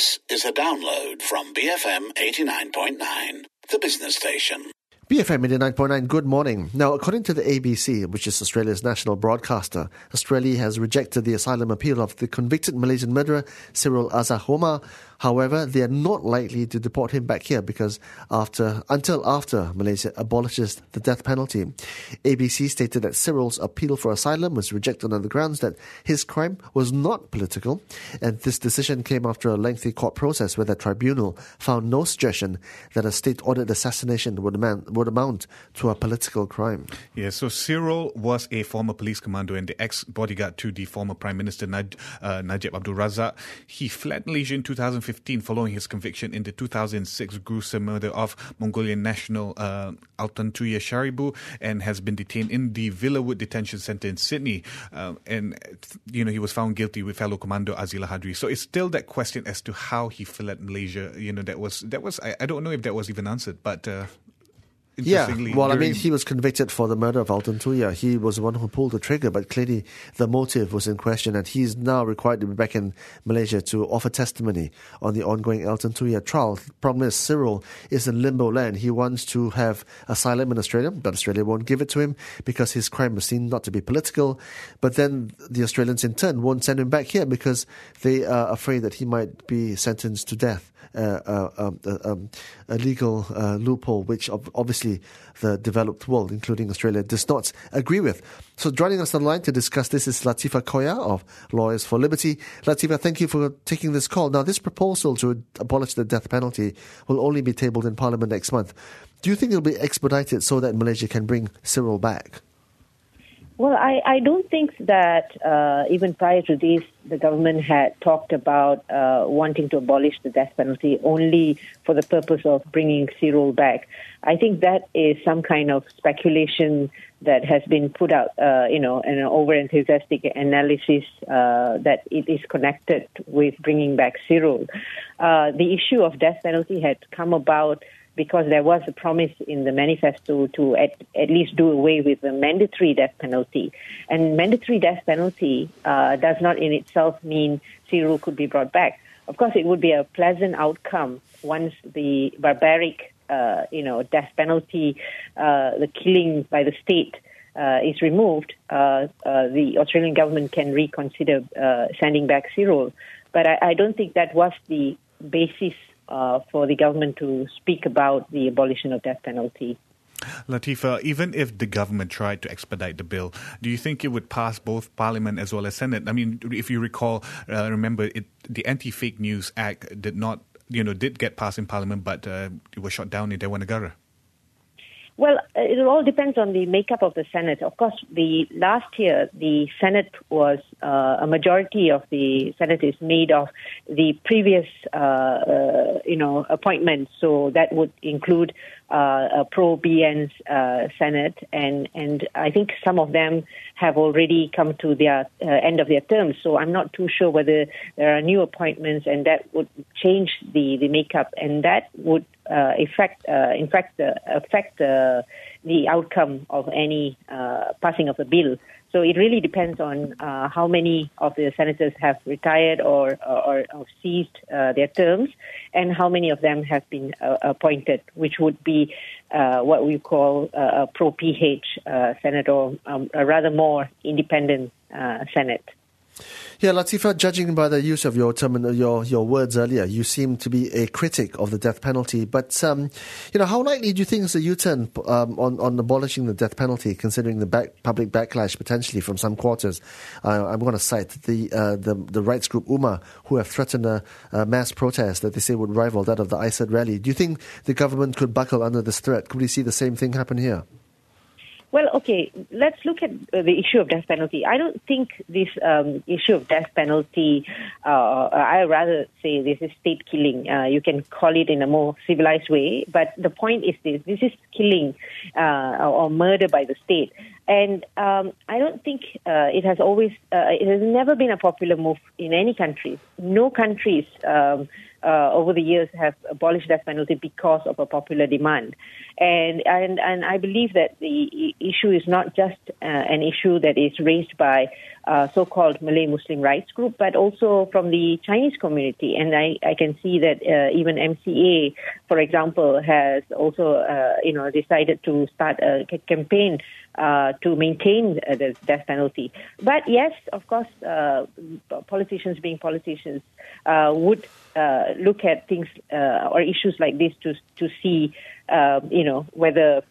This is a download from BFM 89.9, the business station. BFM 89.9, good morning. Now, according to the ABC, which is Australia's national broadcaster, Australia has rejected the asylum appeal of the convicted Malaysian murderer Sirul Azhar Omar However, they are not likely to deport him back here because after until after Malaysia abolishes the death penalty. ABC stated that Sirul's appeal for asylum was rejected on the grounds that his crime was not political, and this decision came after a lengthy court process where the tribunal found no suggestion that a state-ordered assassination would amount, would amount to a political crime. Yeah, so Sirul was a former police commando and the ex-bodyguard to the former Prime Minister Naj- uh, Najib Abdul Razak. He fled Malaysia in 2015 2015 following his conviction in the 2006 gruesome murder of Mongolian national uh, Altantuya Shaariibuu and has been detained in the Villawood detention center in Sydney. Uh, and, you know, he was found guilty with fellow commando Azilah Hadri. So it's still that question as to how he fled Malaysia. You know, that was, that was I, I don't know if that was even answered, but uh, yeah, well, I mean, he was convicted for the murder of Altantuya. He was the one who pulled the trigger, but clearly the motive was in question, and he's now required to be back in Malaysia to offer testimony on the ongoing Altantuya trial. The problem is, Sirul is in limbo land. He wants to have asylum in Australia, but Australia won't give it to him because his crime was seen not to be political. But then the Australians, in turn, won't send him back here because they are afraid that he might be sentenced to death. Uh, uh, um, um, a legal uh, loophole, which obviously the developed world, including Australia, does not agree with. So, joining us on the line to discuss this is Latheefa Koya of Lawyers for Liberty. Latheefa, thank you for taking this call. Now, this proposal to abolish the death penalty will only be tabled in Parliament next month. Do you think it will be expedited so that Malaysia can bring Sirul back? Well, I, I don't think that uh, even prior to this, the government had talked about uh, wanting to abolish the death penalty only for the purpose of bringing Sirul back. I think that is some kind of speculation that has been put out, uh, you know, an over enthusiastic analysis uh, that it is connected with bringing back Sirul. Uh, the issue of death penalty had come about because there was a promise in the manifesto to at, at least do away with the mandatory death penalty. And mandatory death penalty uh, does not in itself mean Sirul could be brought back. Of course, it would be a pleasant outcome once the barbaric, uh, you know, death penalty, uh, the killing by the state, uh, is removed. Uh, uh, the Australian government can reconsider sending back Sirul. But I, I don't think that was the basis uh, for the government to speak about the abolition of death penalty. Latheefa, even if the government tried to expedite the bill, do you think it would pass both Parliament as well as Senate? I mean, if you recall, uh, remember it, the Anti-Fake News Act did not, you know, did get passed in Parliament, but uh, it was shot down in Dewan Negara. Well, it all depends on the makeup of the Senate. Of course, the last year the Senate was uh, a majority of the Senate is made of the previous, uh, uh, you know, appointments. So that would include uh, a pro BN uh, Senate, and and I think some of them have already come to their uh, end of their terms. So I'm not too sure whether there are new appointments, and that would change the the makeup, and that would uh, affect, uh, in fact, uh, affect the outcome of any passing of a bill. So it really depends on uh, how many of the senators have retired or, or, or ceased uh, their terms and how many of them have been uh, appointed, which would be what we call a pro PH Senate or um, a rather more independent Senate. Yeah, Latheefa, judging by the use of your term, your your words earlier, you seem to be a critic of the death penalty. But um, you know, how likely do you think is a U-turn um, on on abolishing the death penalty, considering the back, public backlash potentially from some quarters? Uh, I'm going to cite the, uh, the the rights group Ummah, who have threatened a, a, mass protest that they say would rival that of the ICERD rally. Do you think the government could buckle under this threat? Could we see the same thing happen here? Well, okay, let's look at the issue of death penalty. I don't think this um, issue of death penalty, uh, I rather say this is state killing. Uh, you can call it in a more civilized way, but the point is this this is killing uh, or murder by the state. And um, I don't think uh, it has always, uh, it has never been a popular move in any country. No countries. Um, uh, over the years have abolished death penalty because of a popular demand. And, and, and I believe that the issue is not just uh, an issue that is raised by uh, so-called Malay Muslim rights group, but also from the Chinese community. And I, I can see that uh, even MCA, for example, has also, uh, you know, decided to start a campaign uh, to maintain uh, the death penalty. But yes, of course, uh, politicians being politicians would look at things or issues like this to to see, you know, whether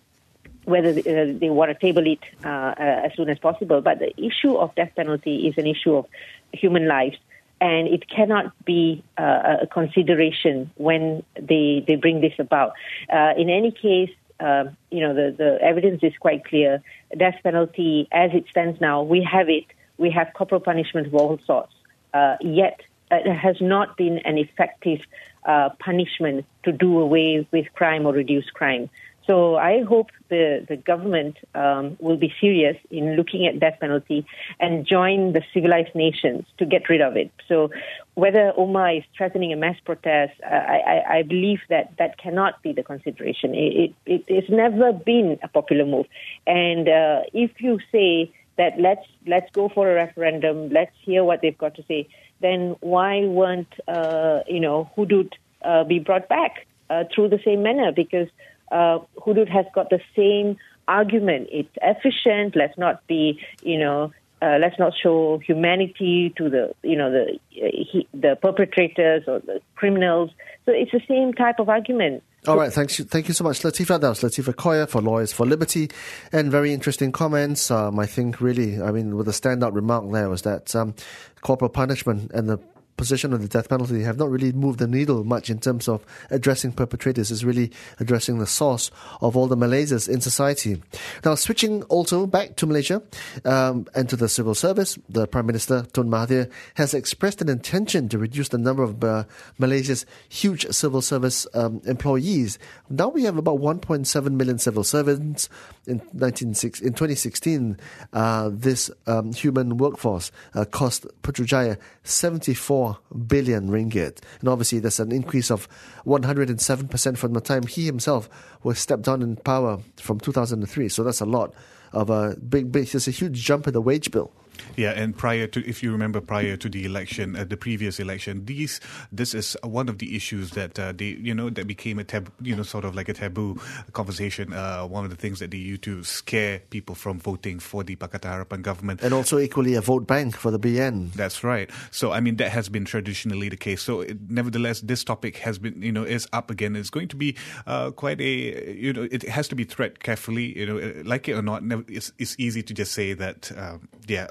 whether they want to table it uh, as soon as possible. But the issue of death penalty is an issue of human lives, and it cannot be uh, a consideration when they they bring this about. Uh, in any case, um, you know the the evidence is quite clear. Death penalty, as it stands now, we have it. We have corporal punishment of all sorts. Uh, yet it has not been an effective uh, punishment to do away with crime or reduce crime. So I hope the, the government um, will be serious in looking at death penalty and join the civilized nations to get rid of it. So whether Ummah is threatening a mass protest, I, I, I believe that that cannot be the consideration. It, it, it's never been a popular move. And uh, if you say that let's, let's go for a referendum, let's hear what they've got to say, then why won't, uh, you know, Hudud uh, be brought back uh, through the same manner? Because uh, Hudud has got the same argument. It's efficient. Let's not be, you know, uh, let's not show humanity to the, you know, the uh, he, the perpetrators or the criminals. So it's the same type of argument. All right, thanks. Thank you so much, Latheefa. That was Latheefa Koya for Lawyers for Liberty, and very interesting comments. Um, I think really, I mean, with a standout remark there was that um, corporal punishment and the position on the death penalty have not really moved the needle much in terms of addressing perpetrators. It's really addressing the source of all the malaises in society. Now, switching also back to Malaysia um, and to the civil service, the Prime Minister Tun Mahathir has expressed an intention to reduce the number of uh, Malaysia's huge civil service um, employees. Now we have about 1.7 million civil servants. In, 19, in 2016, uh, this um, human workforce uh, cost Putrajaya 74 billion ringgit. And obviously, there's an increase of 107% from the time he himself was stepped down in power from 2003. So that's a lot of a big, big, there's a huge jump in the wage bill. Yeah, and prior to, if you remember, prior to the election, uh, the previous election, these this is one of the issues that uh, they, you know, that became a taboo, you know, sort of like a taboo conversation. Uh, one of the things that they used to scare people from voting for the Pakatan Harapan government, and also equally a vote bank for the BN. That's right. So I mean, that has been traditionally the case. So it, nevertheless, this topic has been, you know, is up again. It's going to be uh, quite a, you know, it has to be thread carefully. You know, like it or not, it's, it's easy to just say that, um, yeah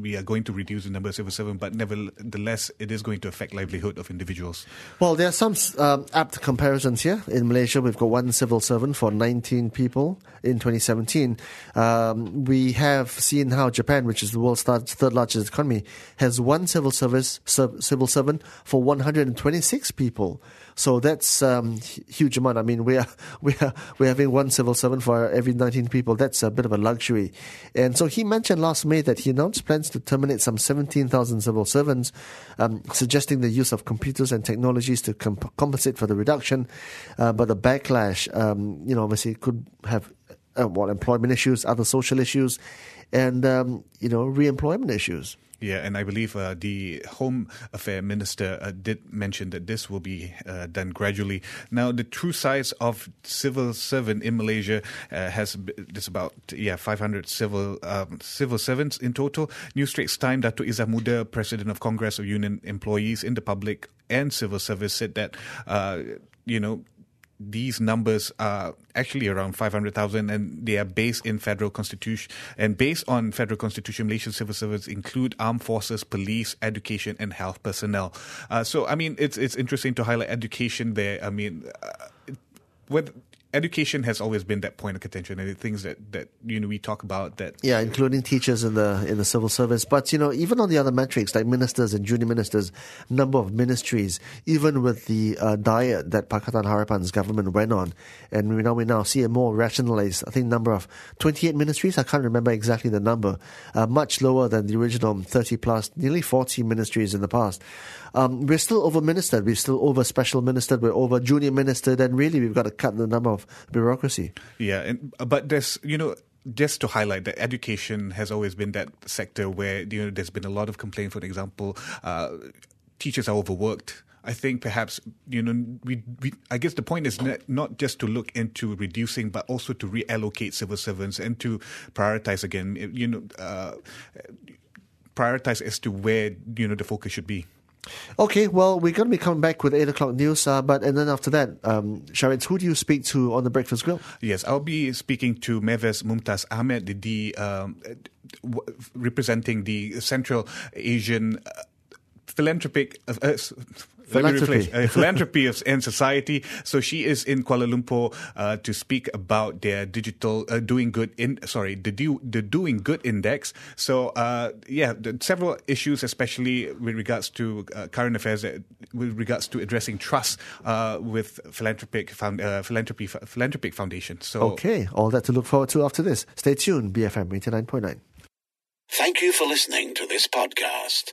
we are going to reduce the number of civil servants, but nevertheless, it is going to affect livelihood of individuals. Well, there are some um, apt comparisons here. In Malaysia, we've got one civil servant for 19 people in 2017. Um, we have seen how Japan, which is the world's third largest economy, has one civil service civil servant for 126 people. So that's um, huge amount. I mean, we are we are we're having one civil servant for every 19 people. That's a bit of a luxury. And so he mentioned last May that he announced plans to terminate some 17,000 civil servants, um, suggesting the use of computers and technologies to comp- compensate for the reduction. Uh, but the backlash, um, you know, obviously could have uh, well employment issues, other social issues, and um, you know re-employment issues. Yeah, and I believe uh, the Home Affair Minister uh, did mention that this will be uh, done gradually. Now, the true size of civil servant in Malaysia uh, has this about yeah 500 civil um, civil servants in total. New Straits Time, Dato Azih Muda, President of Congress of Union Employees in the Public and Civil Service, said that uh, you know these numbers are actually around 500,000 and they are based in federal constitution and based on federal constitution Malaysian civil servants include armed forces police education and health personnel. Uh, so i mean it's it's interesting to highlight education there. I mean uh, with education has always been that point of contention and the things that, that you know we talk about that yeah including teachers in the in the civil service. But you know even on the other metrics like ministers and junior ministers number of ministries even with the uh, diet that Pakatan Harapan's government went on and we now we now see a more rationalized I think number of 28 ministries. I can't remember exactly the number. Uh, much lower than the original 30 plus nearly 40 ministries in the past. Um, we're still over ministered we're still over special ministered we're over junior ministered and really we've got to cut the number of bureaucracy. Yeah, and, but there's you know just to highlight that education has always been that sector where you know there's been a lot of complaint. For example, uh, teachers are overworked. I think perhaps you know we, we I guess the point is not, not just to look into reducing, but also to reallocate civil servants and to prioritize again. You know, uh, prioritize as to where you know the focus should be. Okay, well, we're going to be coming back with 8 o'clock news, uh, but and then after that, um, who do you speak to on the Breakfast Grill? Yes, I'll be speaking to Mehves Mumtaz Ahmed, the, um, representing the Central Asian uh, philanthropic uh, uh philanthropy, uh, philanthropy and society. So she is in Kuala Lumpur uh, to speak about their digital uh, doing good in sorry the do, the doing good index. So uh, yeah, the, several issues, especially with regards to uh, current affairs, uh, with regards to addressing trust with philanthropic found, philanthropy philanthropic foundation. So okay, all that to look forward to after this. Stay tuned, BFM eighty nine point nine. Thank you for listening to this podcast.